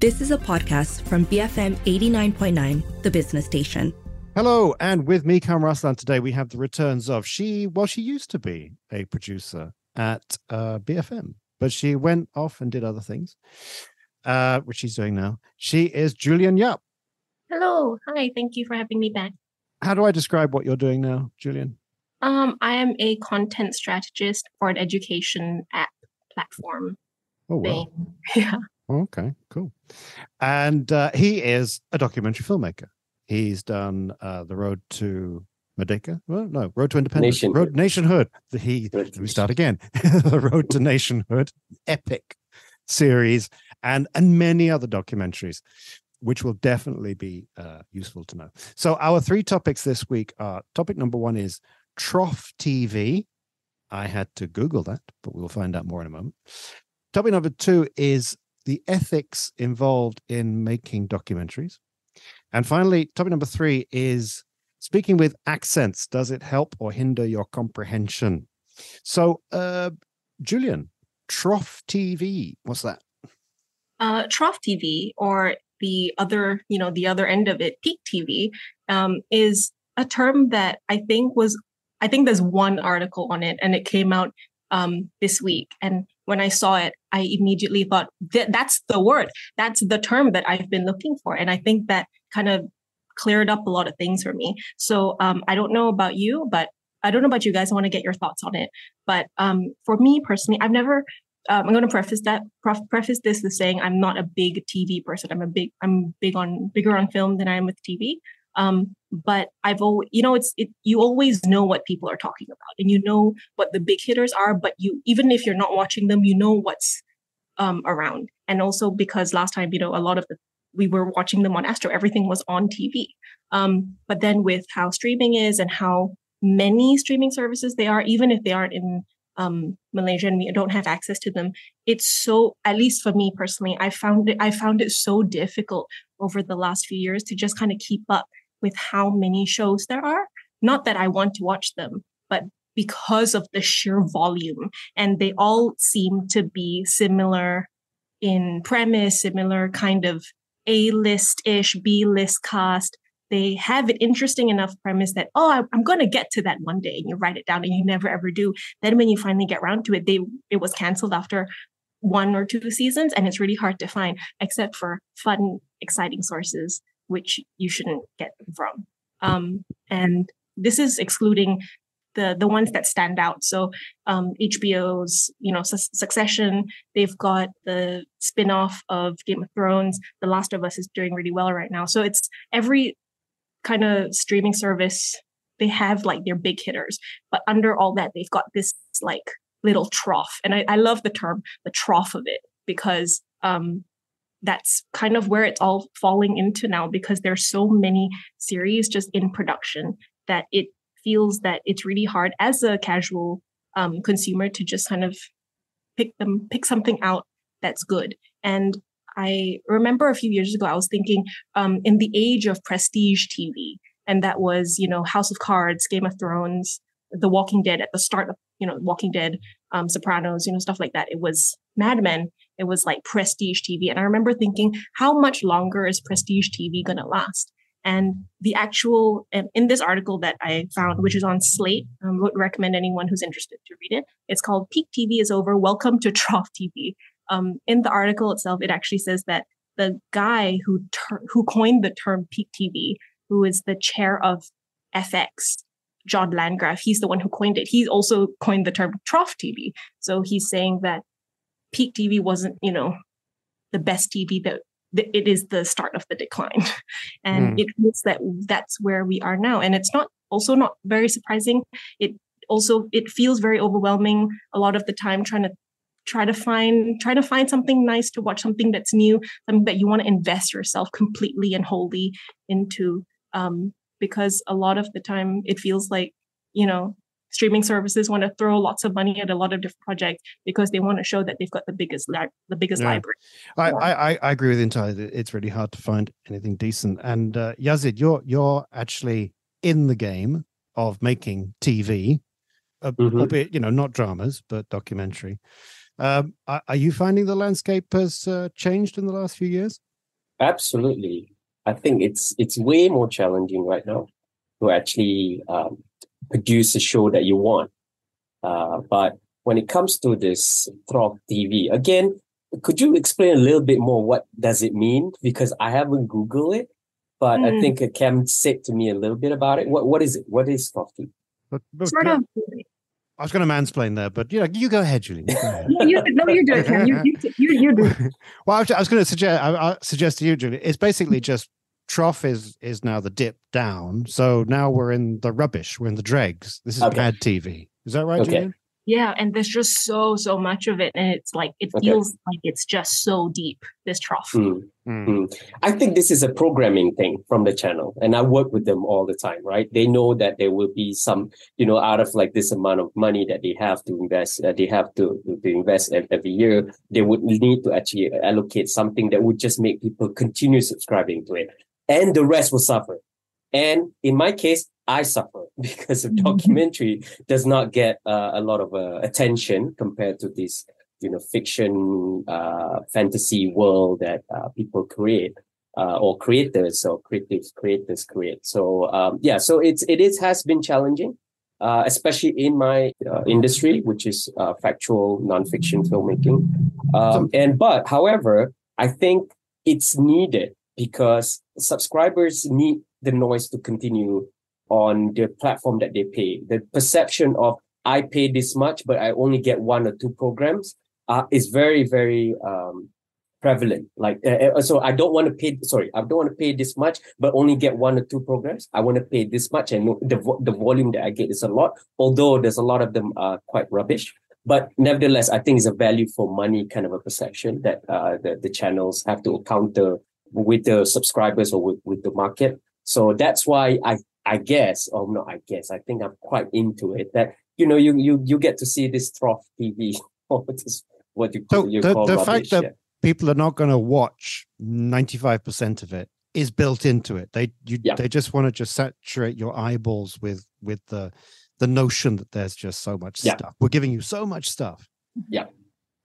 This is a podcast from BFM 89.9, the business station. Hello, and with me, Kam Raslan, today we have the returns of she, well, she used to be a producer at uh, BFM, but she went off and did other things, uh, which she's doing now. She is Julian Yap. Hello. Hi. Thank you for having me back. How do I describe what you're doing now, Julian? Um, I am a content strategist for an education app platform. Oh, well. Yeah. Okay, cool. And uh, he is a documentary filmmaker. He's done uh, The Road to Merdeka. Well, no, Road to Independence. Nationhood. Road Nationhood. He let me start again. the Road to Nationhood, epic series, and and many other documentaries, which will definitely be uh, useful to know. So our three topics this week are: topic number one is Trough TV. I had to Google that, but we'll find out more in a moment. Topic number two is the ethics involved in making documentaries. And finally, topic number three is speaking with accents. Does it help or hinder your comprehension? So, uh, Julian, Trough TV, what's that? Uh, Trough TV, or the other, you know, the other end of it, Peak TV, um, is a term that I think was, I think there's one article on it, and it came out um, this week. And when I saw it, I immediately thought that that's the word, that's the term that I've been looking for, and I think that kind of cleared up a lot of things for me. So um, I don't know about you, but I don't know about you guys. I want to get your thoughts on it. But um, for me personally, I've never. Um, I'm going to preface that preface this with saying I'm not a big TV person. I'm a big I'm big on bigger on film than I am with TV. Um, but I've always you know it's it you always know what people are talking about and you know what the big hitters are. But you even if you're not watching them, you know what's um, around. And also because last time you know a lot of the we were watching them on Astro, everything was on TV. Um, but then with how streaming is and how many streaming services they are, even if they aren't in um, Malaysia and we don't have access to them, it's so. At least for me personally, I found it. I found it so difficult over the last few years to just kind of keep up with how many shows there are. Not that I want to watch them, but because of the sheer volume, and they all seem to be similar in premise, similar kind of A list ish, B list cast. They have an interesting enough premise that oh i'm going to get to that one day and you write it down and you never ever do. Then when you finally get around to it they it was canceled after one or two seasons and it's really hard to find except for fun exciting sources which you shouldn't get from. Um, and this is excluding the the ones that stand out. So um, hbo's you know Su- succession they've got the spin-off of game of thrones. The last of us is doing really well right now. So it's every kind of streaming service they have like their big hitters. But under all that they've got this like little trough. And i, I love the term the trough of it because um that's kind of where it's all falling into now because there's so many series just in production that it feels that it's really hard as a casual um, consumer to just kind of pick them pick something out that's good and I remember a few years ago, I was thinking um, in the age of prestige TV, and that was, you know, House of Cards, Game of Thrones, The Walking Dead at the start of, you know, Walking Dead, um, Sopranos, you know, stuff like that. It was Mad Men. It was like prestige TV. And I remember thinking, how much longer is prestige TV going to last? And the actual, in this article that I found, which is on Slate, um, would recommend anyone who's interested to read it. It's called Peak TV is Over. Welcome to Trough TV um, in the article itself, it actually says that the guy who ter- who coined the term peak TV, who is the chair of FX, John Landgraf, he's the one who coined it. He also coined the term trough TV. So he's saying that peak TV wasn't, you know, the best TV that it is the start of the decline, and Mm. it means that that's where we are now. And it's not also not very surprising. It also it feels very overwhelming a lot of the time trying to try to find try to find something nice to watch something that's new something that you want to invest yourself completely and wholly into um, because a lot of the time it feels like you know streaming services want to throw lots of money at a lot of different projects because they want to show that they've got the biggest li- the biggest Yeah. library I, Yeah. I, I- I agree with you entirely. that It's really hard to find anything decent. And uh, Yazid, you're you're actually in the game of making TV, uh, Mhm. albeit you know not dramas but documentary. Um, are, are you finding the landscape has uh, changed in the last few years? Absolutely. I think it's it's way more challenging right now to actually um, produce a show that you want. Uh, but when it comes to this Throff TV, again, could you explain a little bit more what does it mean? Because I haven't Googled it, but mm. I hmm. think Kam said to me a little bit about it. What what is it? What is Throff TV? But, but, sort of. I was going to mansplain there, but you know, you go ahead, Julie. yeah, you, no, you do it, Kam. You, you, you, you do. well, I was, I was going to suggest, I, I suggest to you, Julie, it's basically just trough is is now the dip down. So now we're in the rubbish. We're in the dregs. This is okay. bad TV. Is that right, okay. Julian? Yeah, and there's just so so much of it, and it's like it feels like it's just so deep. This trough. Mm. Mm. I think this is a programming thing from the channel, and I work with them all the time. Right? They know that there will be some, you know, out of like this amount of money that they have to invest, uh, they have to, to, to invest every year. They would need to actually allocate something that would just make people continue subscribing to it, and the rest will suffer. And in my case, I suffer because the mm-hmm. documentary does not get uh, a lot of uh, attention compared to this, you know, fiction, uh, fantasy world that uh, people create. Uh, or creators or creatives creators create so um, yeah so it's it is has been challenging uh, especially in my industry which is factual nonfiction filmmaking um, and but however i think it's needed because subscribers need the noise to continue on the platform that they pay. The perception of I pay this much, but I only get one or two programs uh, is very, very um, prevalent. Like, uh, uh so I don't want to pay, sorry, I don't want to pay this much, but only get one or two programs. I want to pay this much and the, the volume that I get is a lot, although there's a lot of them are quite rubbish. But nevertheless, I think it's a value for money kind of a perception that uh, the, the channels have to counter with the subscribers or with, with the market. So that's why I I guess, or not I guess, I think I'm quite into it. That you know, you you you get to see this trough TV or this what you, so you the, call the rubbish, fact that yeah. people are not going to watch 95% of it is built into it. They you Yeah. they just want to just saturate your eyeballs with with the the notion that there's just so much Yeah. stuff. We're giving you so much stuff. Yeah.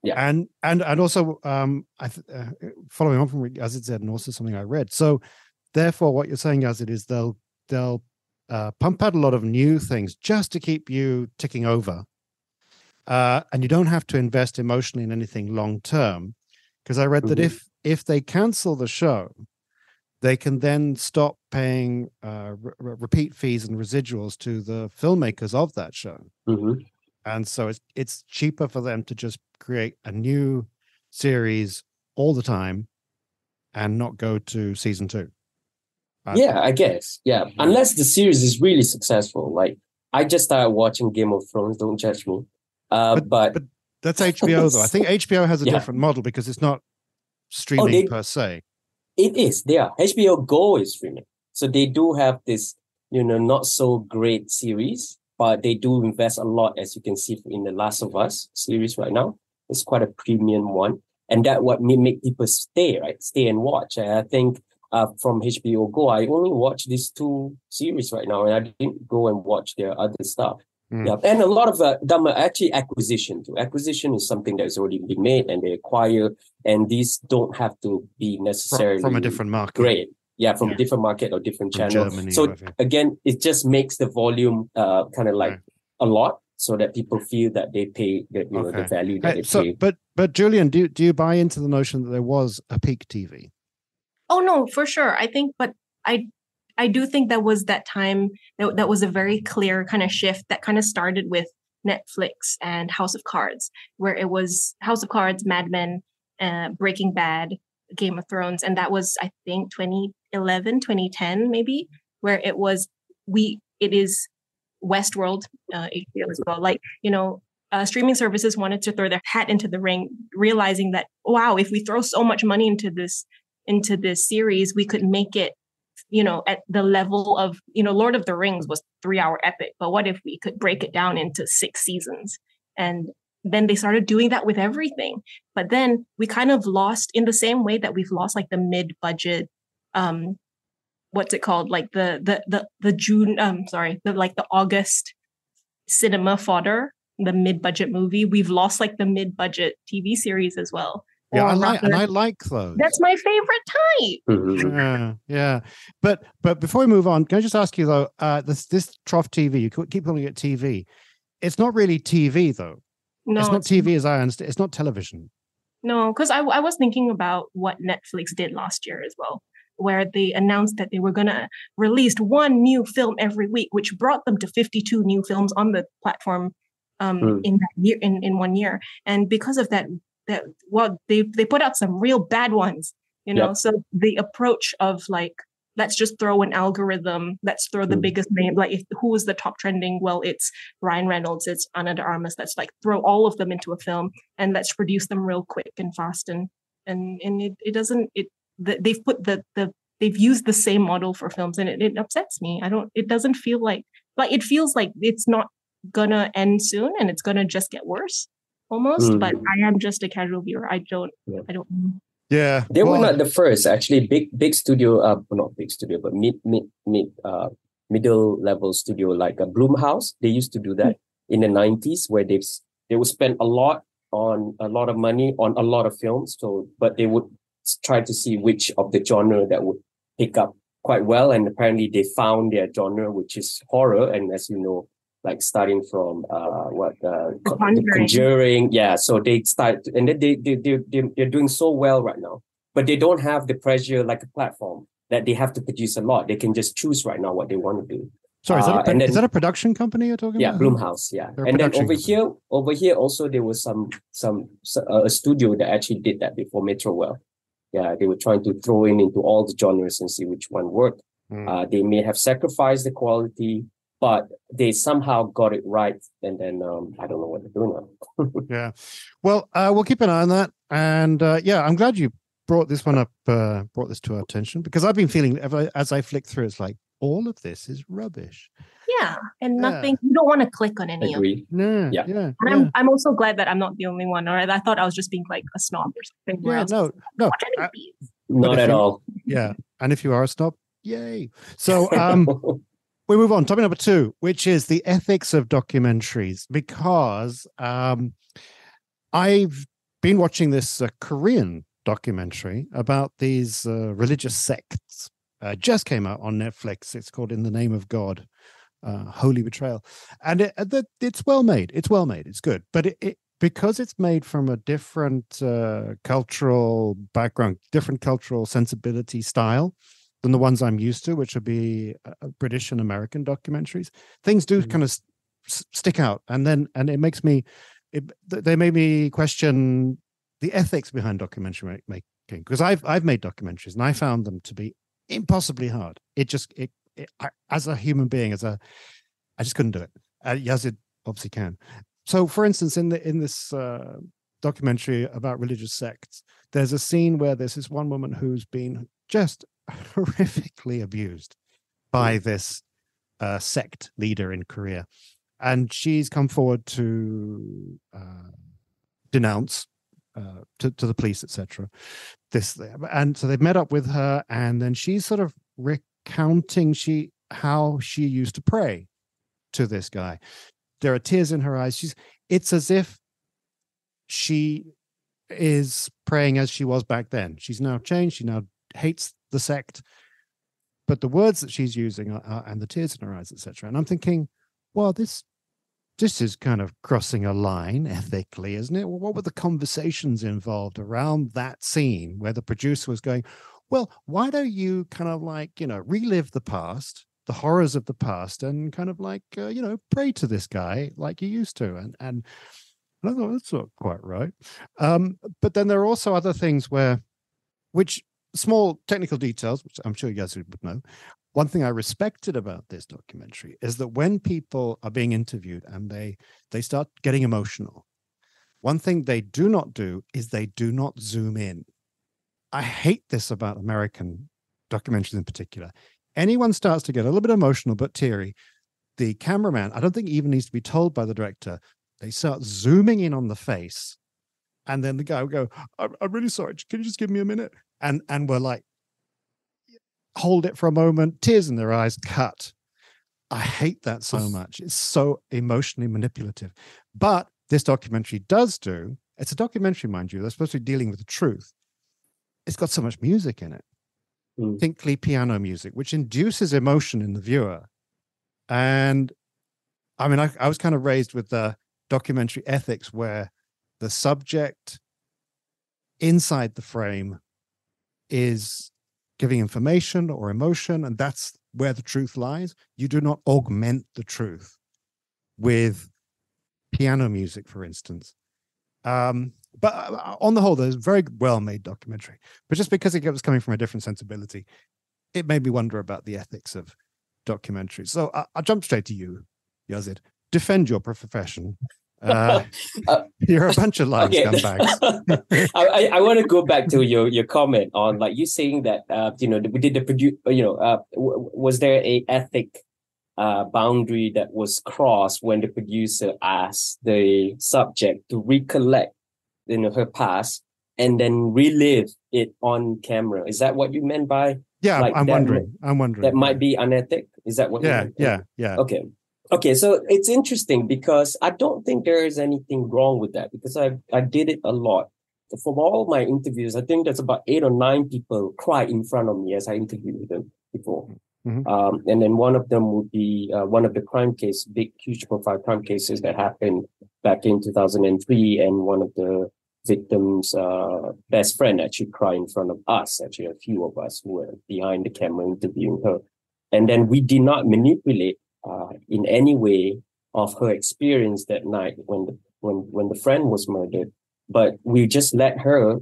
Yeah. And and and also um I th- uh, following on from what Yazid said and also something I read. So therefore what you're saying Yazid is they'll they'll uh, pump out a lot of new things just to keep you ticking over. Uh, and you don't have to invest emotionally in anything long term. Because I read that Mhm. if if they cancel the show, they can then stop paying uh, re- re- repeat fees and residuals to the filmmakers of that show. Mhm. And so it's it's cheaper for them to just create a new series all the time and not go to season two. Uh, Yeah, I guess. Yeah. Unless the series is really successful. Like I just started watching Game of Thrones, don't judge me. Uh, but, but that's HBO though. I think HBO has a Yeah. different model because it's not streaming they- per se. it is, they are. HBO Go is streaming. So they do have this, you know, not so great series, but they do invest a lot, as you can see in the Last of Us series right now. It's quite a premium one. And that what make people stay, right? Stay and watch. And I think uh, from HBO Go, I only watch these two series right now, and I didn't go and watch their other stuff. Mm. Yeah, and a lot of uh, them are actually acquisition too. Acquisition is something that's already been made and they acquire, and these don't have to be necessarily from a different market. great. Yeah, from Yeah. a different market or different From channel. Germany, so whatever. again, it just makes the volume uh kind of like Right. a lot, so that people feel that they pay the you know the value that Hey, they so, pay. but but Julian, do do you buy into the notion that there was a peak TV? Oh no, for sure. I think, but I I do think that was that time that, that was a very clear kind of shift that kind of started with Netflix and House of Cards, where it was House of Cards, Mad Men, uh, Breaking Bad, Game of Thrones, and that was I think 2011, 2010 maybe, where it was we it is Westworld, uh, HBO as well. Like you know, uh, streaming services wanted to throw their hat into the ring, realizing that wow, if we throw so much money into this into this series, we could make it, you know, at the level of, you know, Lord of the Rings was three hour epic, but what if we could break it down into six seasons? And then they started doing that with everything. But then we kind of lost in the same way that we've lost like the mid budget, um, what's it called? Like the the the the June, um, sorry, the like the August cinema fodder, the mid budget movie. We've lost like the mid budget TV series as well Yeah, I like and I like those. That's my favorite type. Mhm. yeah, yeah. But but before we move on, can I just ask you though? Uh, this this trough TV, you keep calling it TV. It's not really TV though. No, it's not TV as I understand. It's not television. No, because I, I was thinking about what Netflix did last year as well, where they announced that they were going to release one new film every week, which brought them to 52 new films on the platform um, Mm. in that year in, in one year. And because of that, that well, they they put out some real bad ones, you know. Yep. So the approach of like let's just throw an algorithm, let's throw the Mm. biggest name, like if, who is the top trending? Well, it's Ryan Reynolds, it's Ana de Armas. Let's like throw all of them into a film and let's produce them real quick and fast and and and it, it doesn't it the, they've put the the they've used the same model for films and it, it upsets me i don't it doesn't feel like like it feels like it's not gonna end soon and it's gonna just get worse almost Mm. but i am just a casual viewer i don't Yeah. i don't. Yeah, They were not the first, actually. Big big studio, uh, not big studio, but mid mid mid uh middle level studio like a Blumhouse. They used to do that in the nineties, where they've they would spend a lot on a lot of money on a lot of films. So, but they would s- try to see which of the genre that would pick up quite well, and apparently they found their genre, which is horror. And as you know, like starting from uh what uh, The Co- Conjuring. Conjuring, yeah. So they start, and then they they they they they're doing so well right now, but they don't have the pressure like a platform that they have to produce a lot. They can just choose right now what they want to do. sorry, is that, a, uh, pro- and is that a production company you're talking Yeah, about? Yeah Blumhouse. Yeah, They're and then over company. here, over here also there was some some uh, a studio that actually did that before Metro. Metrowealth. Yeah, they were trying to throw in into all the genres and see which one worked. Mm. Uh, they may have sacrificed the quality, but they somehow got it right. And then um, I don't know what they're doing now. Yeah. Well, uh, we'll keep an eye on that. And uh, yeah, I'm glad you brought this one up, uh, brought this to our attention because I've been feeling as I- as I flick through, it's like all of this is rubbish. yeah and Yeah. nothing you don't want to click on any of it Agree. Yeah. Yeah. Yeah. and yeah. I'm, I'm also glad that i'm not the only one or i thought i was just being like a snob or something Yeah, no, no. I- Not at you- all. yeah. And if you are a snob, yay. So um we move on. Topic number two, which is the ethics of documentaries, because um, I've been watching this uh, Korean documentary about these uh, religious sects. Uh, just came out on Netflix. It's called "In the Name of God." Uh, Holy Betrayal, and it, uh, the, it's well made. It's well made. It's good, but it, it because it's made from a different uh, cultural background, different cultural sensibility style than the ones I'm used to, which would be uh, British and American documentaries. Things do Mhm. kind of s- s- stick out, and then and it makes me, it, they made me question the ethics behind documentary making because I've I've made documentaries and I found them to be impossibly hard. It just it, it I, as a human being, as a I just couldn't do it. Uh, Yazid obviously can. So, for instance, in the in this uh, documentary about religious sects, there's a scene where there's this one woman who's been just horrifically abused by this uh, sect leader in Korea, and she's come forward to uh, denounce uh, to to the police, etc. This and so they've met up with her, and then she's sort of recounting she how she used to pray to this guy. There are tears in her eyes. She's it's as if she is praying as she was back then. She's now changed. She now hates the sect, but the words that she's using are, are, and the tears in her eyes, etc. And I'm thinking, well, this this is kind of crossing a line ethically, isn't it? Well, what were the conversations involved around that scene where the producer was going, well, why don't you kind of like you know relive the past, the horrors of the past, and kind of like uh, you know pray to this guy like you used to, and and I thought that's not quite right. Um, but then there are also other things where, which small technical details, which I'm sure you guys would know. One thing I respected about this documentary is that when people are being interviewed and they they start getting emotional, one thing they do not do is they do not zoom in. I hate this about American documentaries in particular. Anyone starts to get a little bit emotional but teary, the cameraman, I don't think even needs to be told by the director, they start zooming in on the face. And then the guy go, I'm, I'm really sorry. Can you just give me a minute? And and we're like, hold it for a moment, tears in their eyes, cut. I hate that so much. It's so emotionally manipulative. But this documentary does do it's a documentary, mind you. They're supposed to be dealing with the truth. It's got so much music in it, Mm. tinkly piano music, which induces emotion in the viewer. And I mean, I, I was kind of raised with the documentary ethics where the subject inside the frame is giving information or emotion, and that's where the truth lies. You do not augment the truth with piano music, for instance. Um, but uh, on the whole, there's a very well made documentary. But just because it was coming from a different sensibility, it made me wonder about the ethics of documentaries. So I, I'll jump straight to you, Yazid. Defend your profession. Uh, Uh, you're a bunch of lying okay. scumbags. I, I, I want to go back to your, your comment on like you saying that uh you know we did the produce you know uh w- was there a ethic uh boundary that was crossed when the producer asked the subject to recollect you know her past and then relive it on camera is that what you meant by Yeah, Like I'm wondering. I'm wondering. that might be unethic is that what you Yeah, yeah, yeah. Okay. Okay, so it's interesting because I don't think there is anything wrong with that because I I did it a lot. From all my interviews, I think there's about eight or nine people cry in front of me as I interviewed them before. Mhm. Um, and then one of them would be uh, one of the crime case, big, huge profile crime cases that happened back in 2003. And one of the victims' uh, best friend actually cried in front of us, actually, a few of us who were behind the camera interviewing her. And then we did not manipulate uh, in any way of her experience that night when the when when the friend was murdered, but we just let her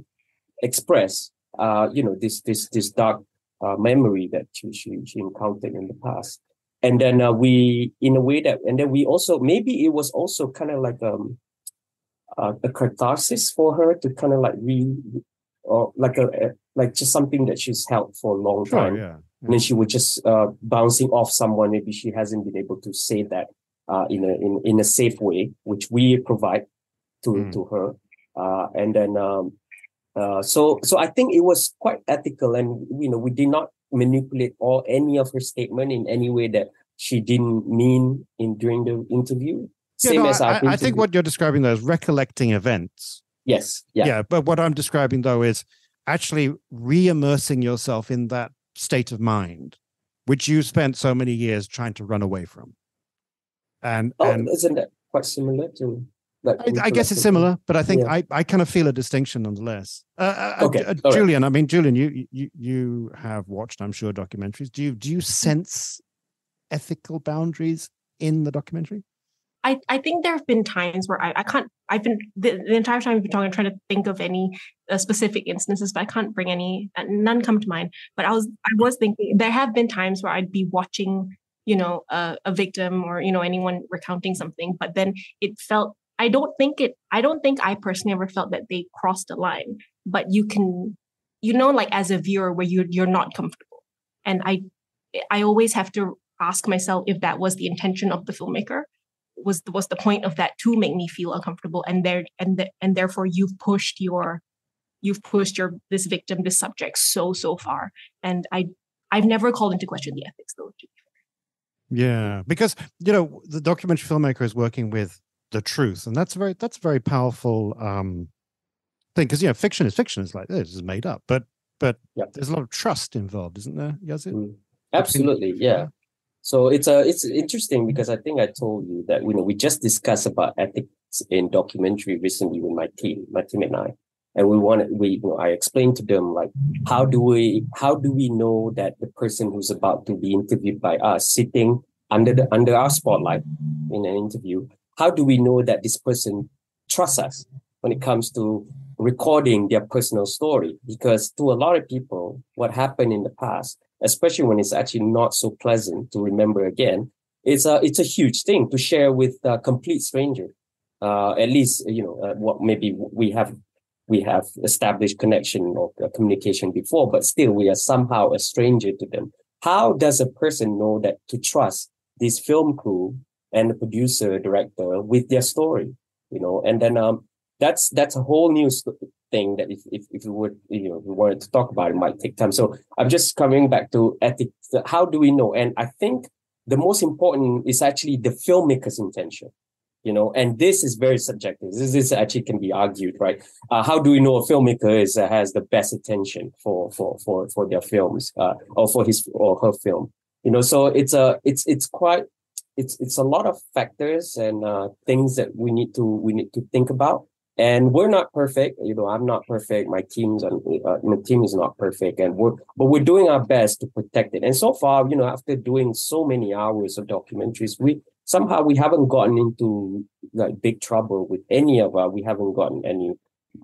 express, uh, you know, this this this dark uh, memory that she, she she encountered in the past, and then uh, we in a way that and then we also maybe it was also kind of like um uh, a catharsis for her to kind of like re or like a, a like just something that she's held for a long time. Sure, yeah. And then she would just uh, bouncing off someone. Maybe she hasn't been able to say that uh, in a in, in a safe way, which we provide to Mm. to her. Uh, and then um, uh, so so I think it was quite ethical, and you know we did not manipulate or any of her statement in any way that she didn't mean in during the interview. Yeah, Same no, as I, I- I think what you're describing though is recollecting events. yes yeah Yeah. but what I'm describing though is actually re-immersing yourself in that state of mind, which you spent so many years trying to run away from. And oh and isn't that quite similar to like I, I guess it's similar, but I think Yeah. I, I kind of feel a distinction nonetheless. Uh, uh, Okay, uh, all right. Julian, I mean, Julian, you, you you have watched, I'm sure, documentaries. Do you do you sense ethical boundaries in the documentary? I, I think there have been times where I, I can't I've been the, the entire time we've been talking I'm trying to think of any uh, specific instances but I can't bring any uh, none come to mind. But I was I was thinking there have been times where I'd be watching you know a, a victim or you know anyone recounting something but then it felt I don't think it I don't think I personally ever felt that they crossed the line. But you can you know like as a viewer where you you're not comfortable. And I I always have to ask myself if that was the intention of the filmmaker was was the point of that to make me feel uncomfortable and there and the, and therefore you've pushed your you've pushed your this victim this subject so so far and i i've never called into question the ethics though Yeah, because you know the documentary filmmaker is working with the truth, and that's very that's a very powerful um thing. Because you know, fiction is fiction. It's like this is made up, but but Yep. there's a lot of trust involved, isn't there? Yazid? Mm. Absolutely, yeah. So it's a it's interesting because I think I told you that you know we just discussed about ethics in documentary recently with my team, my team and I, and we wanted we you know I explained to them like how do we how do we know that the person who's about to be interviewed by us sitting under the under our spotlight in an interview, how do we know that this person trusts us when it comes to recording their personal story? Because to a lot of people, what happened in the past especially when it's actually not so pleasant to remember again, it's a it's a huge thing to share with a complete stranger. Uh, at least you know uh, what maybe we have we have established connection or communication before, but still we are somehow a stranger to them. How does a person know that to trust this film crew and the producer director with their story? You know, and then um, that's that's a whole new thing that if, if if we would you know we wanted to talk about it might take time. So I'm just coming back to ethics. How do we know? And I think the most important is actually the filmmaker's intention. you know and this is very subjective this, this actually can be argued right uh, how do we know a filmmaker is uh, has the best attention for for for for their films uh, or for his or her film you know so it's a it's it's quite it's it's a lot of factors and uh, things that we need to we need to think about and we're not perfect you know i'm not perfect my team's uh, my team is not perfect and we're but we're doing our best to protect it and so far you know after doing so many hours of documentaries we somehow we haven't gotten into like big trouble with any of our we haven't gotten any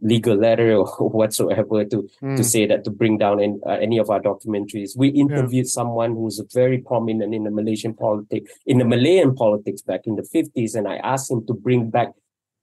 legal letter or whatsoever to mm. to say that to bring down any, uh, any of our documentaries we interviewed yeah. someone who's very prominent in the malaysian politics in the malayan politics back in the 50s and i asked him to bring back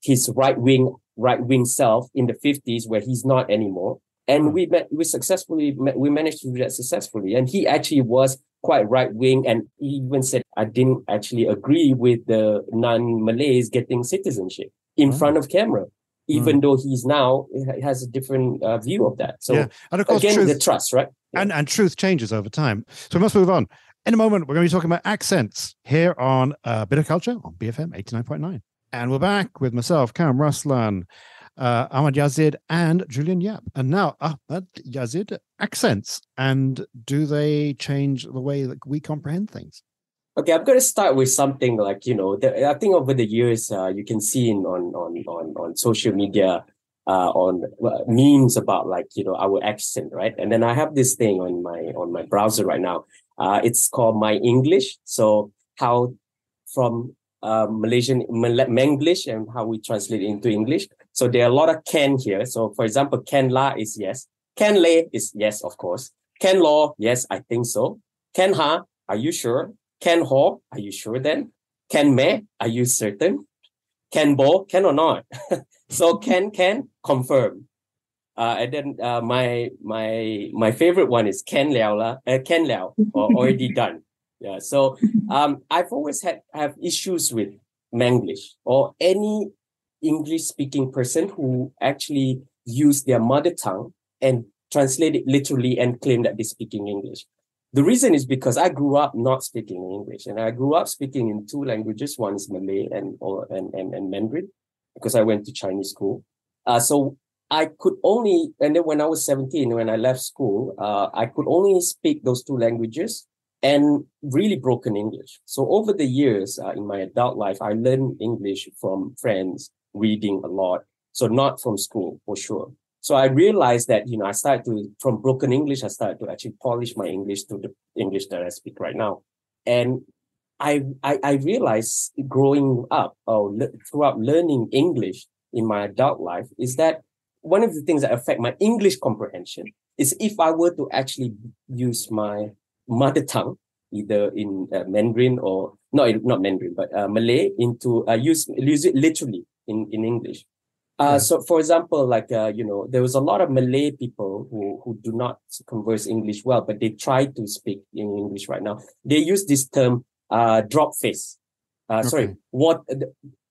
his right wing right wing self in the 50s where he's not anymore and mm. we met we successfully met, we managed to do that successfully and he actually was quite right wing and he even said I didn't actually agree with the non-Malays getting citizenship in oh. front of camera, even mm. though he's now has a different uh, view of that. So yeah. and of course, again, truth, the trust, right? And and truth changes over time. So we must move on. In a moment, we're going to be talking about accents here on uh, Bit of Culture on BFM 89.9. And we're back with myself, Kam Raslan, uh, Ahmad Yazid, and Julian Yap. And now, Ahmad Yazid, accents. And do they change the way that we comprehend things? Okay, I'm going to start with something like you know. The, I think over the years, uh, you can see in on on on on social media, uh, on uh, memes about like you know our accent, right? And then I have this thing on my on my browser right now. Uh, it's called My English. So how from uh, Malaysian Manglish and how we translate it into English. So there are a lot of can here. So for example, can la is yes. Can lay is yes, of course. Can law, yes, I think so. Can ha, are you sure? Can Ho, are you sure then? Can Me, are you certain? Can Bo, can or not? so can can confirm. Uh, and then uh, my my my favorite one is Ken Liao la, uh, Ken Liao or already done. Yeah. So um, I've always had have issues with Manglish or any English speaking person who actually use their mother tongue and translate it literally and claim that they're speaking English. The reason is because I grew up not speaking English, and I grew up speaking in two languages. One is Malay and or and, and, and Mandarin, because I went to Chinese school. Uh, so I could only, and then when I was 17, when I left school, uh, I could only speak those two languages and really broken English. So over the years uh, in my adult life, I learned English from friends, reading a lot. So not from school for sure. So I realized that, you know, I started to, from broken English, I started to actually polish my English to the English that I speak right now. And I, I, I realized growing up or le- throughout learning English in my adult life is that one of the things that affect my English comprehension is if I were to actually use my mother tongue, either in uh, Mandarin or not, not Mandarin, but uh, Malay into uh, use, use it literally in, in English. Uh, yeah. So, for example, like uh, you know, there was a lot of Malay people who who do not converse English well, but they try to speak in English right now. They use this term, uh, drop face. Uh, okay. sorry, what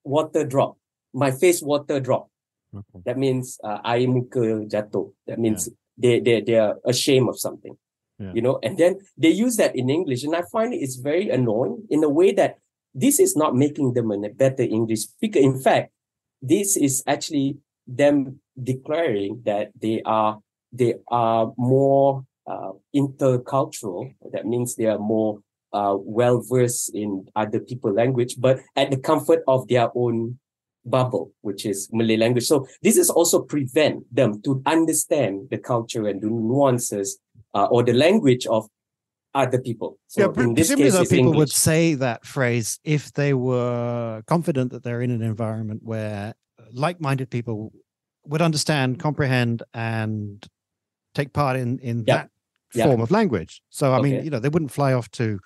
water drop. My face water drop. Okay. That means uh, air muka jatuh. That means yeah. they they they are ashamed of something. Yeah. You know, and then they use that in English, and I find it's very annoying in a way that this is not making them a better English speaker. In fact, this is actually them declaring that they are they are more uh, intercultural. That means they are more uh, well versed in other people language, but at the comfort of their own bubble, which is Malay language. So this is also prevent them to understand the culture and the nuances uh, or the language of other people. So yeah, in this case, though, people English. would say that phrase if they were confident that they're in an environment where like-minded people would understand, comprehend, and take part in in yep. that form of language. So, I okay. mean, you know, they wouldn't fly off to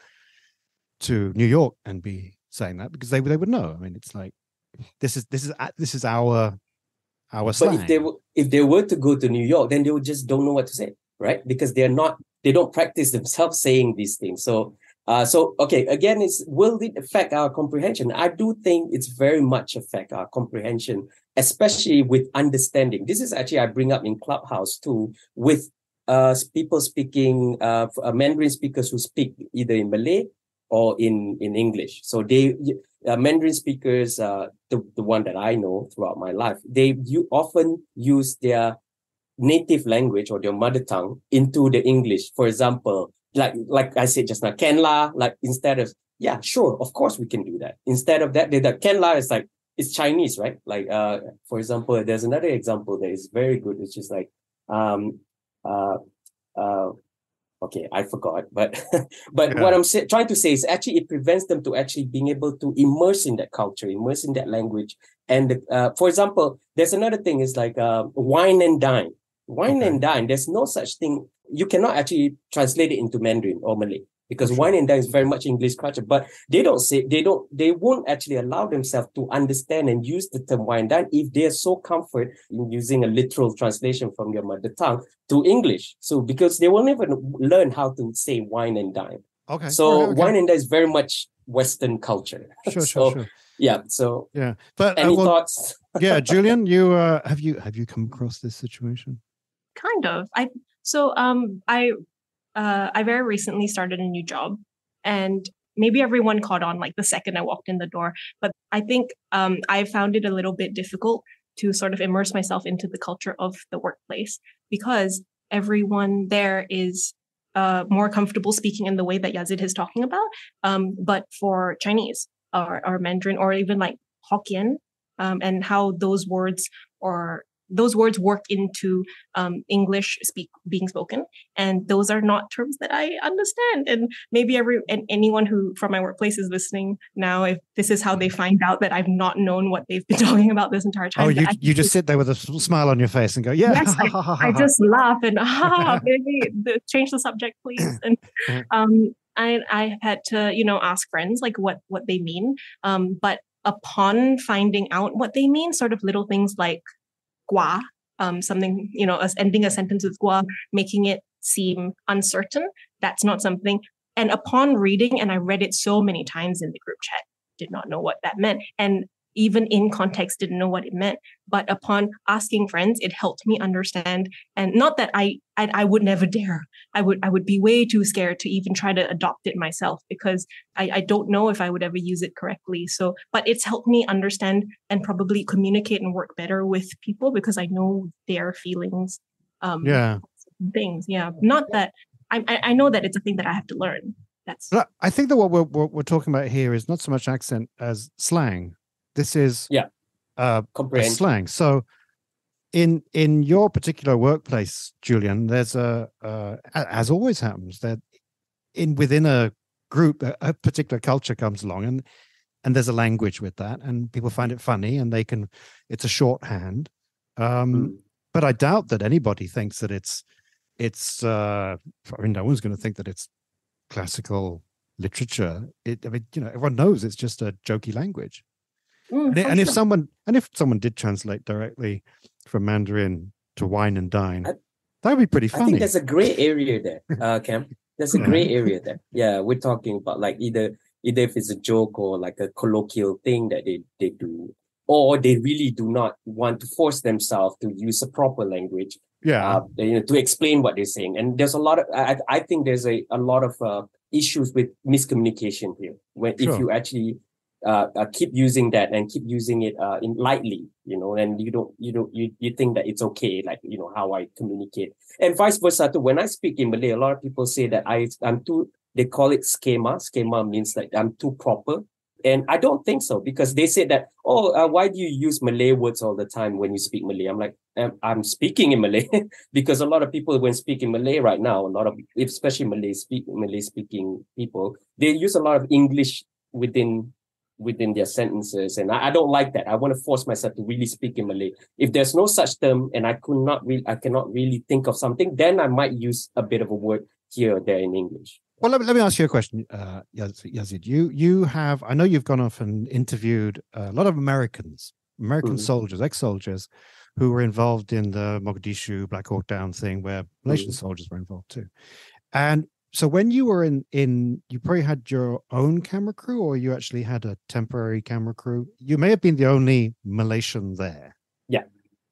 to New York and be saying that because they they would know. I mean, it's like this is this is this is our our. But if they if they were to go to New York, then they would just don't know what to say, right? Because they're not they don't practice themselves saying these things. So uh, so okay, again, it's will it affect our comprehension? I do think it's very much affect our comprehension, especially with understanding. This is actually I bring up in Clubhouse too, with uh people speaking uh, uh Mandarin speakers who speak either in Malay or in in English. So they uh, Mandarin speakers, uh, the, the one that I know throughout my life, they you often use their native language or their mother tongue into the English. For example, like like I said just now, Kenla, like instead of yeah, sure, of course we can do that. Instead of that, the, the Kenla is like it's Chinese, right? Like uh, for example, there's another example that is very good, which is like um uh uh okay i forgot but but yeah. what i'm say, trying to say is actually it prevents them to actually being able to immerse in that culture immerse in that language and uh, for example there's another thing is like uh, wine and dine wine okay. and dine there's no such thing you cannot actually translate it into mandarin or malay because sure. wine and dine is very much English culture, but they don't say they don't they won't actually allow themselves to understand and use the term wine and dine if they're so comfort in using a literal translation from your mother tongue to English. So because they will never learn how to say wine and dine. Okay. So okay. wine and dine is very much Western culture. Sure, so, sure, sure. Yeah. So yeah, but any uh, well, thoughts? yeah, Julian, you uh, have you have you come across this situation? Kind of. I so um I uh, I very recently started a new job and maybe everyone caught on like the second I walked in the door. But I think um, I found it a little bit difficult to sort of immerse myself into the culture of the workplace because everyone there is uh, more comfortable speaking in the way that Yazid is talking about. Um, but for Chinese or, or Mandarin or even like Hokkien um, and how those words or those words work into um, English speak being spoken, and those are not terms that I understand. And maybe every and anyone who from my workplace is listening now, if this is how they find out that I've not known what they've been talking about this entire time. Oh, you, you just sit there with a smile on your face and go, yeah. Yes, I, I, just laugh and ah, maybe change the subject, please. And um, I I had to you know ask friends like what what they mean. Um, but upon finding out what they mean, sort of little things like gua, um, something, you know, as ending a sentence with gua, making it seem uncertain. That's not something. And upon reading, and I read it so many times in the group chat, did not know what that meant. And even in context didn't know what it meant. But upon asking friends it helped me understand. And not that I, I i, would never dare. I would i would be way too scared to even try to adopt it myself because I, I don't know if i would ever use it correctly. So but it's helped me understand and probably communicate and work better with people because i know their feelings um yeah. things. Yeah. Not that i i know that it's a thing that i have to learn. That's i think that what we're, what we're talking about here is not so much accent as slang this is yeah, uh, slang. So in in your particular workplace, Julian, there's a uh, as always happens that in within a group, a, a, particular culture comes along and and there's a language with that, and people find it funny, and they can. It's a shorthand. Um, mm. But I doubt that anybody thinks that it's it's. Uh, I mean, no one's going to think that it's classical literature. It, I mean, you know, everyone knows it's just a jokey language. Mm, and, and if someone and if someone did translate directly from Mandarin to wine and dine, that would be pretty funny. I think there's a gray area there, uh, Kam. There's a gray area there. Yeah, we're talking about like either either if it's a joke or like a colloquial thing that they, they do, or they really do not want to force themselves to use a proper language. Yeah, uh, you know, to explain what they're saying. And there's a lot of I I think there's a, a lot of uh, issues with miscommunication here. When sure. if you actually uh, uh, keep using that and keep using it uh, in lightly, you know, and you don't, you don't, you, you think that it's okay, like, you know, how I communicate and vice versa too. When I speak in Malay, a lot of people say that I, I'm too, they call it skema. Skema means like I'm too proper. And I don't think so because they say that, oh, uh, why do you use Malay words all the time when you speak Malay? I'm like, I'm, um, I'm speaking in Malay because a lot of people, when speaking Malay right now, a lot of, especially Malay speak, Malay speaking people, they use a lot of English within within their sentences. And I, I, don't like that. I want to force myself to really speak in Malay. If there's no such term and I could not really, I cannot really think of something, then I might use a bit of a word here or there in English. Well, let me, let me ask you a question, uh, Yazid. You you have I know you've gone off and interviewed a lot of Americans, American mm-hmm. soldiers, ex-soldiers, who were involved in the Mogadishu Black Hawk Down thing, where Malaysian mm-hmm. soldiers were involved too. And so when you were in in you probably had your own camera crew or you actually had a temporary camera crew you may have been the only malaysian there yeah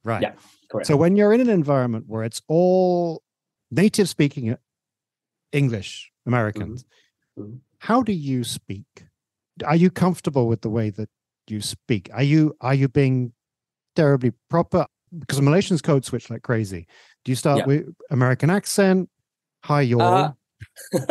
right yeah correct so when you're in an environment where it's all native speaking english americans mm-hmm. Mm-hmm. how do you speak are you comfortable with the way that you speak? Are you are you being terribly proper? Because Malaysians code switch like crazy. Do you start Yeah. with American accent? Hi, your Uh,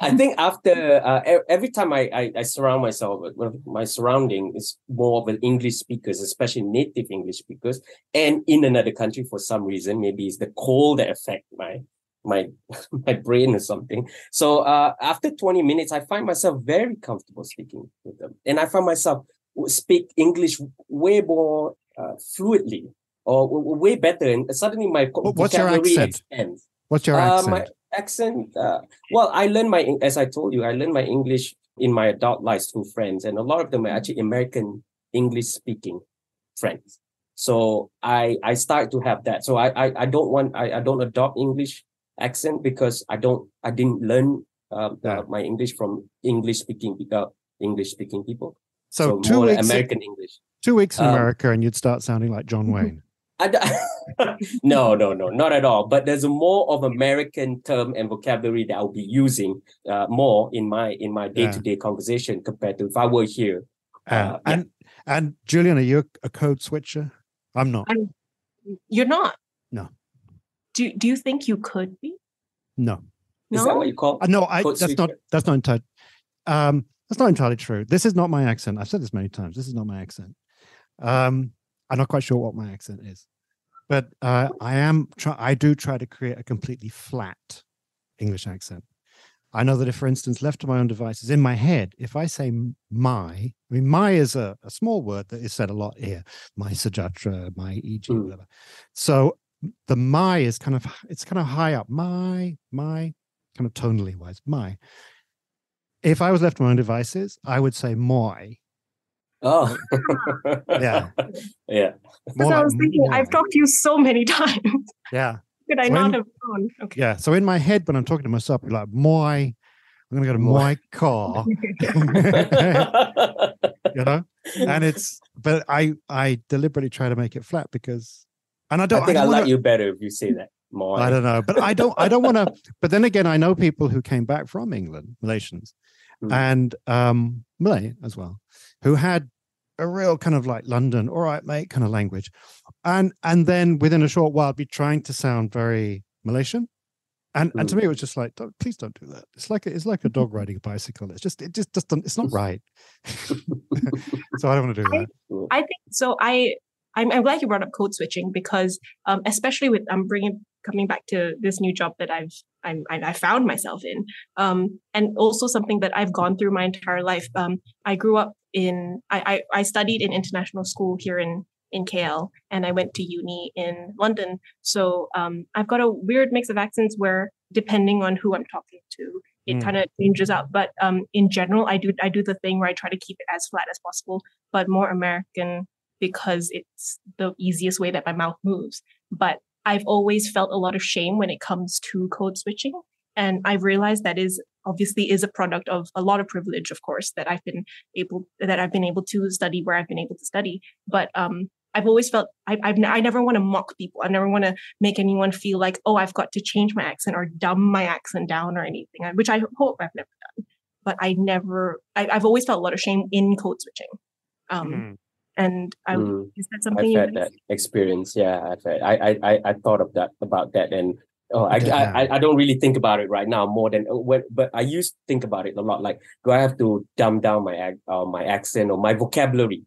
I think after uh, every time I, I I surround myself with my surrounding is more of an English speakers, especially native English speakers, and in another country for some reason, maybe it's the cold that affect my my my brain or something. So uh, after twenty minutes, I find myself very comfortable speaking with them, and I find myself speak English way more uh, fluidly or way better, and suddenly my what's your vocabulary accent? expands. what's your Uh, accent? my accent. Uh, well, I learned my as I told you, I learned my English in my adult life through friends, and a lot of them are actually American English speaking friends. So I I start to have that. So I I, I don't want I, I don't adopt English accent because I don't I didn't learn uh, Yeah. my English from English speaking uh, English speaking people. so, two more weeks American English. two weeks in um, America and you'd start sounding like John Wayne. I no, no, no, not at all. But there's a more of American term and vocabulary that I'll be using uh, more in my in my day to day conversation compared to if I were here. Uh, Uh, yeah. and and Julian, are you a code switcher? I'm not. I'm- You're not. No. Do Do you think you could be? No. Is No. that what you call? Uh, no, I Code that's not that's not entirely um that's not entirely true. This is not my accent. I've said this many times. This is not my accent. Um I'm not quite sure what my accent is. But uh I am try I do try to create a completely flat English accent. I know that if, for instance, left to my own devices in my head, if I say my, I mean, my is a, a small word that is said a lot here, my Sajatra, my EG, Mm. whatever. So the my is kind of, it's kind of high up. My, my, kind of tonally wise, my. If I was left to my own devices, I would say moi. Oh, Yeah. yeah. Because More I was thinking, I've talked to you so many times. Yeah. Could I So not have known? Okay. Yeah. So in my head, when I'm talking to myself, I'm like, my, I'm going to go to my car. you know and it's but i i deliberately try to make it flat because and i I don't think I, don't like wanna- you better if you say that more. i don't know but i don't i don't want to but then again i know people who came back from england malaysians Mm. and um malay as well who had a real kind of like london all right mate kind of language. And and then within a short while be trying to sound very malaysian. And and to Mm. me it was just like don't, please don't do that. It's like a, it's like a dog riding a bicycle. It's just it just doesn't it's not right. So i don't want to do I- that. I think so. I I'm, I'm glad you brought up code switching because um, especially with I'm bringing coming back to this new job that I've I'm, I, I found myself in, um, and also something that I've gone through my entire life. Um, I grew up in I, I I studied in international school here in in KL, and I went to uni in London. So um, I've got a weird mix of accents where depending on who I'm talking to, it Mm. kind of changes out. But um, in general, I do I do the thing where I try to keep it as flat as possible but more American because it's the easiest way that my mouth moves. But I've always felt a lot of shame when it comes to code switching. And I've realized that is obviously is a product of a lot of privilege, of course, that I've been able that I've been able to study where I've been able to study. But um I've always felt I, I've, I never want to mock people. I never want to make anyone feel like, oh, I've got to change my accent or dumb my accent down or anything, which I hope I've never done. But I never, I, I've always felt a lot of shame in code switching. Um, Mm. And I, Mm. is that something I've something you had that experience. Yeah, I've had, I, I, I, I thought of that about that, and oh, I, Yeah. I, I don't really think about it right now more than uh, when, but I used to think about it a lot. Like, do I have to dumb down my uh, my accent or my vocabulary?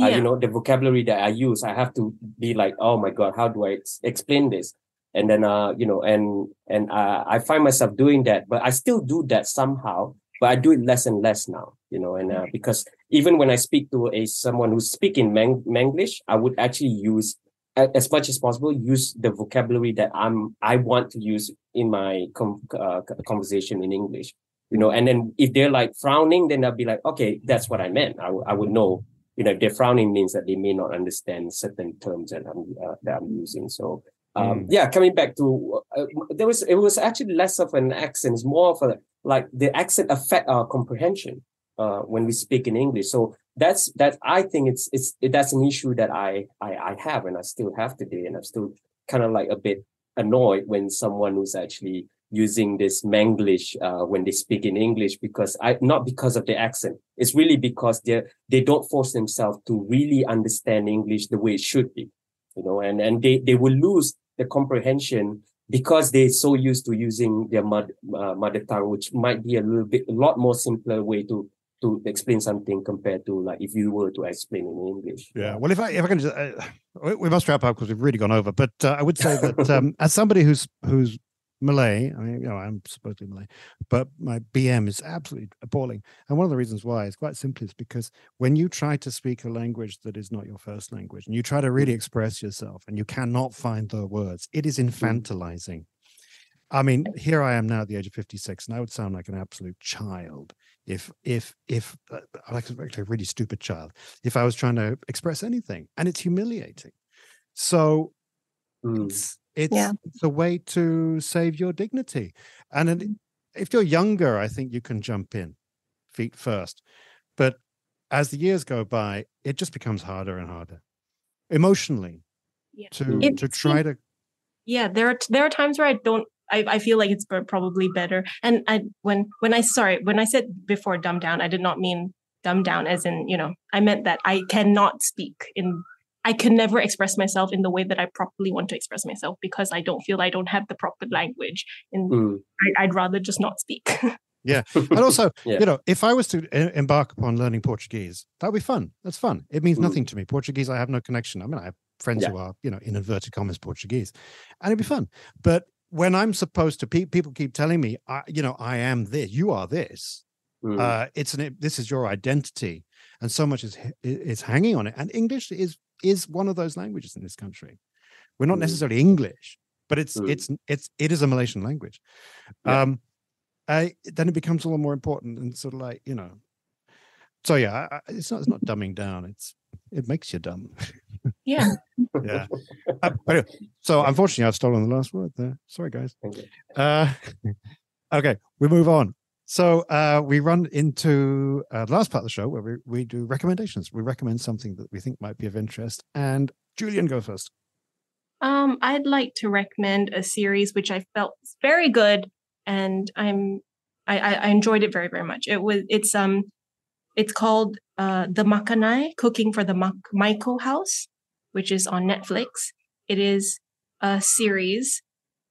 Uh, Yeah. you know, the vocabulary that I use, I have to be like, oh my god, how do I ex- explain this? And then, uh, you know, and and uh, I find myself doing that, but I still do that somehow. But I do it less and less now, you know, and uh, because even when I speak to a someone who's speaking Mang- Manglish, I would actually use as much as possible use the vocabulary that I'm I want to use in my com- uh, conversation in English. You know, and then if they're like frowning, then I'll be like, okay, that's what I meant. I, w- I would know. You know, if they're frowning means that they may not understand certain terms that I'm uh, that I'm using. So. Um, Mm. yeah, coming back to uh, there was it was actually less of an accent, it's more of a like the accent affect our comprehension uh, when we speak in English. So that's that. I think it's it's it, that's an issue that I, I I have and I still have today, and I'm still kind of like a bit annoyed when someone who's actually using this manglish uh, when they speak in english because i not because of the accent it's really because they they don't force themselves to really understand english the way it should be you know and and they they will lose the comprehension because they're so used to using their uh, mother tongue which might be a little bit a lot more simpler way to to explain something compared to like if you were to explain in English. Yeah. Well, if I if I can just, uh, we must wrap up because we've really gone over. But uh, I would say that um, as somebody who's who's Malay. I mean, you know, I'm supposed to be Malay, but my BM is absolutely appalling. And one of the reasons why is quite simply is because when you try to speak a language that is not your first language and you try to really mm. express yourself and you cannot find the words, it is mm. infantilizing. I mean, here I am now at the age of 56, and I would sound like an absolute child if, if, if, uh, like a really stupid child, if I was trying to express anything, and it's humiliating. So mm. it's it's, yeah. it's a way to save your dignity. And mm. if you're younger, I think you can jump in feet first. But as the years go by, it just becomes harder and harder emotionally yeah. to it, to try to. Yeah, there are there are times where I don't. I, I feel like it's probably better. And I when when I sorry when I said before dumb down, I did not mean dumb down as in you know I meant that I cannot speak in I can never express myself in the way that I properly want to express myself because I don't feel I don't have the proper language. And mm. I, would rather just not speak. yeah. And also, yeah. you know, if I was to embark upon learning Portuguese, that'd be fun. That's fun. It means mm. nothing to me. Portuguese, I have no connection. I mean, I have friends yeah. who are, you know, in inverted commas Portuguese, and it'd be fun. But when I'm supposed to, pe- people keep telling me, I, you know, I am this, you are this. Mm. Uh, it's an, this is your identity and so much is is hanging on it. And English is is one of those languages in this country. We're not mm. necessarily English, but it's mm. it's it's it is a Malaysian language. Yeah. Um, I, then it becomes a little more important and sort of like you know. So yeah, I, it's not it's not dumbing down. It's it makes you dumb. Yeah. yeah. Uh, anyway, so unfortunately, I've stolen the last word there. Sorry, guys. Uh, okay, we move on. So uh, we run into uh, the last part of the show where we, we do recommendations. We recommend something that we think might be of interest. And Julian, go first. Um, I'd like to recommend a series which I felt very good, and I'm I, I enjoyed it very very much. It was it's um it's called uh, the Makanai Cooking for the Maiko House, which is on Netflix. It is a series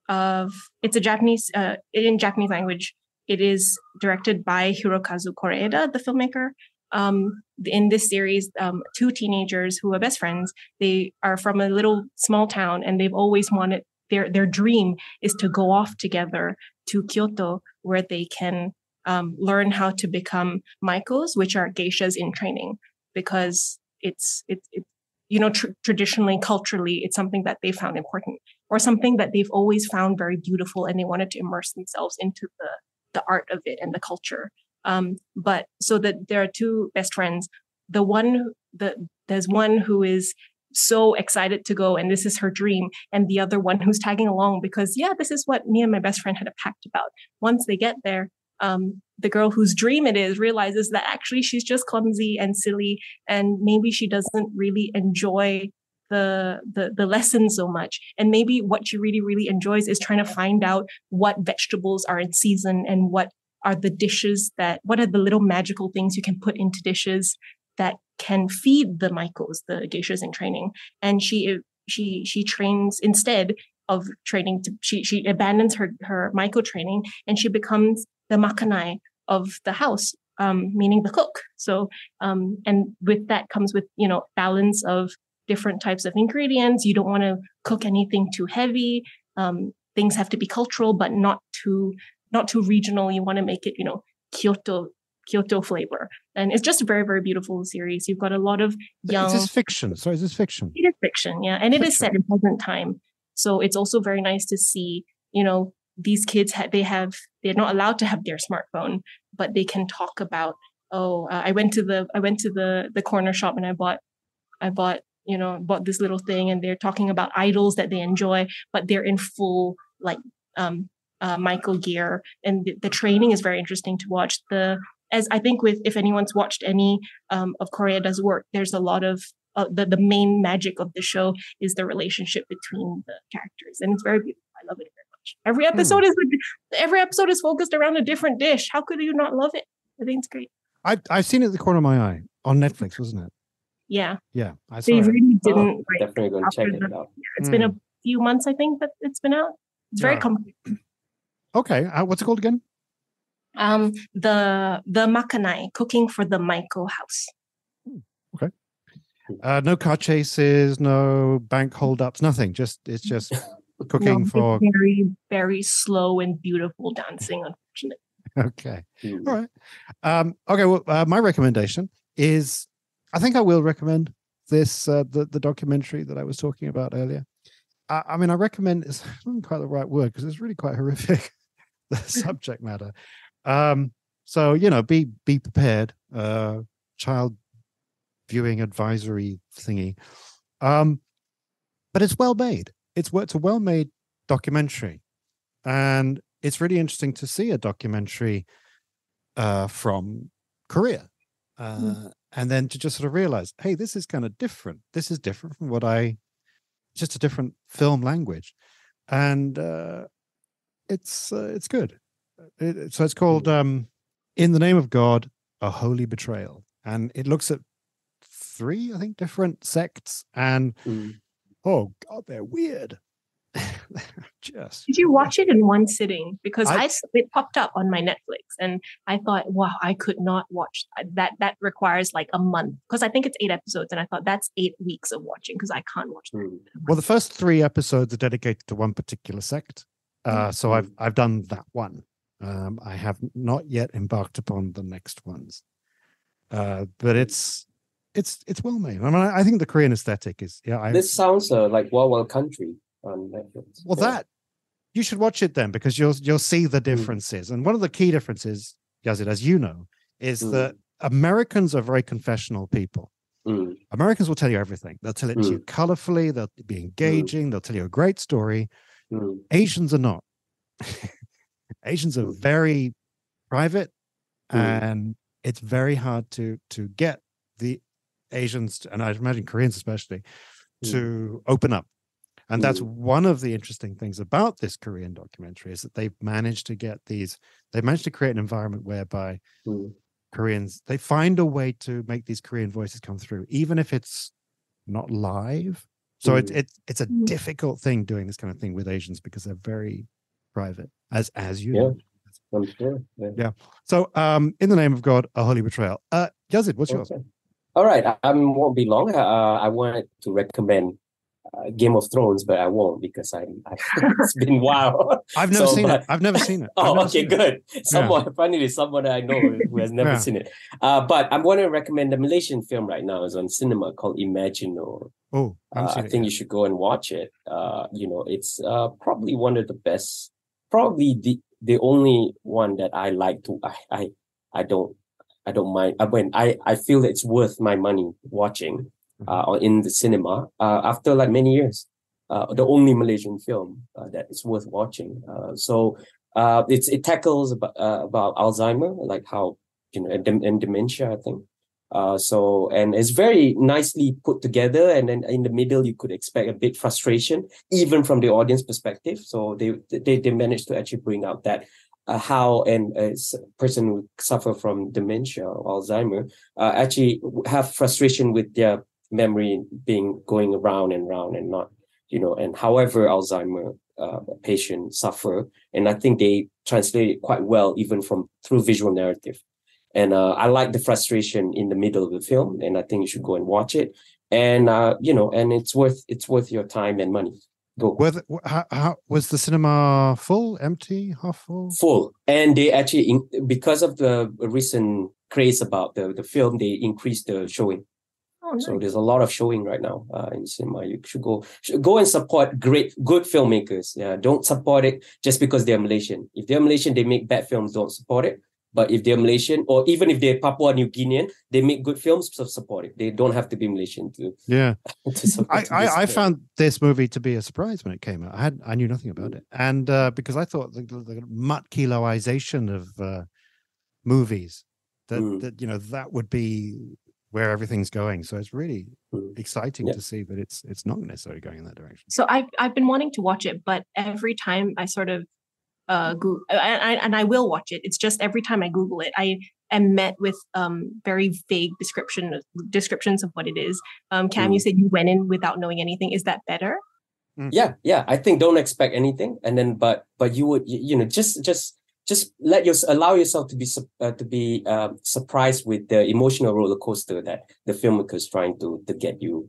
of it's a Japanese uh, in Japanese language it is directed by Hirokazu Koreeda, the filmmaker. Um, in this series, um, two teenagers who are best friends. They are from a little small town, and they've always wanted their their dream is to go off together to Kyoto, where they can um, learn how to become maikos, which are geishas in training, because it's it's it, you know tr- traditionally culturally it's something that they found important or something that they've always found very beautiful and they wanted to immerse themselves into the the art of it and the culture. Um, but so that there are two best friends. The one the there's one who is so excited to go and this is her dream and the other one who's tagging along because yeah this is what me and my best friend had a pact about once they get there um, the girl whose dream it is realizes that actually she's just clumsy and silly and maybe she doesn't really enjoy the, the the lesson so much. And maybe what she really really enjoys is trying to find out what vegetables are in season and what are the dishes that what are the little magical things you can put into dishes that can feed the maikos the geishas in training. And she she she trains instead of training to she she abandons her her maiko training and she becomes the makanai of the house um, meaning the cook so um, and with that comes with you know balance of different types of ingredients. You don't want to cook anything too heavy. Um, things have to be cultural, but not too not too regional. You want to make it, you know, Kyoto Kyoto flavor. And it's just a very, very beautiful series. You've got a lot of young. Is this fiction? So is this fiction? It is fiction, yeah, and fiction. it is set in present time. So it's also very nice to see, you know, these kids ha- they have they're not allowed to have their smartphone, but they can talk about. Oh, uh, I went to the I went to the the corner shop and I bought I bought you know, bought this little thing and they're talking about idols that they enjoy, but they're in full like um, uh, maiko gear. And the, the, training is very interesting to watch. The as I think with if anyone's watched any um, of does work, there's a lot of uh, the the main magic of the show is the relationship between the characters, and it's very beautiful. I love it very. Every episode is every episode is focused around a different dish. How could you not love it? I think it's great. I I've seen it at the corner of my eye on Netflix, wasn't it? Yeah, Yeah, I saw they it. really didn't. Oh, like, definitely gonna check after it the- out. it's been a Hmm. few months, I think, that it's been out. It's very Yeah. complete. Okay, uh, what's it called again? Um, the the Makanai cooking for the Maiko house. Okay. Uh, no car chases, no bank holdups, nothing. Just it's just cooking No, for. very very slow and beautiful dancing. Unfortunately, Okay, Mm. all right. Um, okay, well, uh, my recommendation is, I think I will recommend this uh, the the documentary that I was talking about earlier. I, I mean, I recommend it's not quite the right word because it's really quite horrific the subject matter. Um, so you know, be be prepared. Uh, child viewing advisory thingy. Um, but it's well made. It's it's a well made documentary, and it's really interesting to see a documentary uh, from Korea, uh, and then to just sort of realize, hey, this is kind of different. This is different from what I, just a different film language, and uh, it's uh, it's good. It- so it's called um, "In the Name of God: A Holy Betrayal," and it looks at three, I think, different sects, and Mm. Oh god, they're weird. just did you watch it in one sitting? Because I- I, s- it popped up on my Netflix, and I thought, wow, I could not watch that. That requires like a month because I think it's eight episodes, and I thought that's eight weeks of watching because I can't watch that. Mm. Well, the first three episodes are dedicated to one particular sect. Uh, so I've I've done that one. Um, I have not yet embarked upon the next ones, uh, but it's it's it's well made. I mean, I think the Korean aesthetic is yeah. I, This sounds uh, like Wild Wild Country on Netflix. well, Yeah. that you should watch it then because you'll you'll see the differences. And one of the key differences, Yazid, as you know, is Mm. that Americans are very confessional people. Mm. Americans will tell you everything. They'll tell it to you colorfully. They'll be engaging. They'll tell you a great story. Mm. Asians are not. Asians are Mm. very private, Mm. and it's very hard to to get the Asians, and I imagine Koreans especially, Mm. to open up. And that's one of the interesting things about this Korean documentary is that they've managed to get these. They've managed to create an environment whereby Mm. Koreans they find a way to make these Korean voices come through, even if it's not live. So it's Mm. it's it's a Mm. difficult thing doing this kind of thing with Asians because they're very private, as as you Yeah. know. I'm sure. Yeah. Yeah. So um in the name of God, a holy betrayal. Uh Yazid, what's yours? All right, I, won't be long. Uh, I wanted to recommend uh, Game of Thrones, but I won't because I, I it's been a while. I've never So, seen but- it. I've never seen it. I've Oh, okay, seen it. good. Someone, finally, someone I know who has never Yeah. seen it. Uh, but I'm going to recommend a Malaysian film right now. It's on cinema called Imaginur. Oh, I, Uh, I think you should go and watch it. Uh, you know, it's uh, probably one of the best, probably the the only one that I like to. I I, I don't I don't mind. I when I I feel it's worth my money watching uh, in the cinema uh, after like many years. Uh, the only Malaysian film uh, that is worth watching. Uh, so uh, it's it tackles about uh, about Alzheimer, like how you know and, and dementia. I think. Uh, so and it's very nicely put together, and then in the middle you could expect a bit frustration, even from the audience perspective. So they they they managed to actually bring out that uh, how and a person who suffer from dementia or Alzheimer uh, actually have frustration with their memory being going around and round and not you know and however Alzheimer uh, patient suffer. And I think they translate it quite well even from through visual narrative. And uh, I like the frustration in the middle of the film and I think you should go and watch it. And uh, you know and it's worth it's worth your time and money go Were the, how, how, was the cinema full, empty, half full? full. And they actually in, because of the recent craze about the the film they increased the showing. Oh, nice. so there's a lot of showing right now uh, in cinema. You should go should go and support great good filmmakers. Yeah don't support it just because they're malaysian. If they're malaysian they make bad films don't support it but if they're malaysian or even if they're papua new guinean they make good films so support it they don't have to be malaysian to Yeah. to support I, to I, I found this movie to be a surprise when it came out. I had I knew nothing about it, and uh, because I thought the, the, the mutt kiloization of uh, movies that Mm. that you know that would be where everything's going. So it's really Mm. exciting Yeah. to see that it's it's not necessarily going in that direction. So I've I've been wanting to watch it, but every time I sort of uh Google and I, and I will watch it. It's just every time I Google it, I am met with um very vague description descriptions of what it is. Um, Kam, you said you went in without knowing anything. Is that better? yeah yeah i think don't expect anything and then but but you would you, you know just just just let your allow yourself to be uh, to be uh, surprised with the emotional roller coaster that the filmmaker is trying to to get you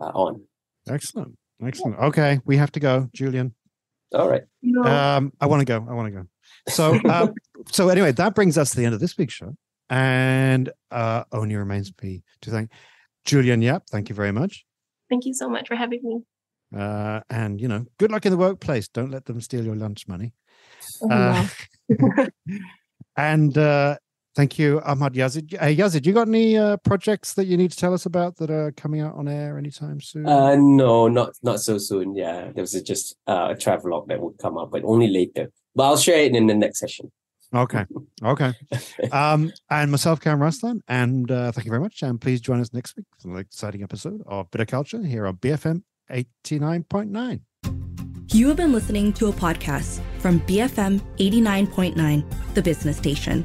uh, on Excellent. Excellent. Okay, we have to go, Julian. All right No. Um, I want to go. I want to go. So, uh, so anyway, that brings us to the end of this week's show, and uh, only remains me to thank Julian Yap. Thank you very much. Thank you so much for having me. Uh, and you know, good luck in the workplace. Don't let them steal your lunch money. Oh, Uh, wow. and uh, thank you, Ahmad Yazid. Uh, Yazid, you got any uh, projects that you need to tell us about that are coming out on air anytime soon? uh no not not so soon yeah there was a, just uh, a travelogue that would come up but only later but i'll share it in the next session Okay. Okay. Um, and myself, Kam Raslan, and uh, thank you very much. And please join us next week for an exciting episode of Bit of Culture here on BFM 89.9. You have been listening to a podcast from BFM 89.9, the business station.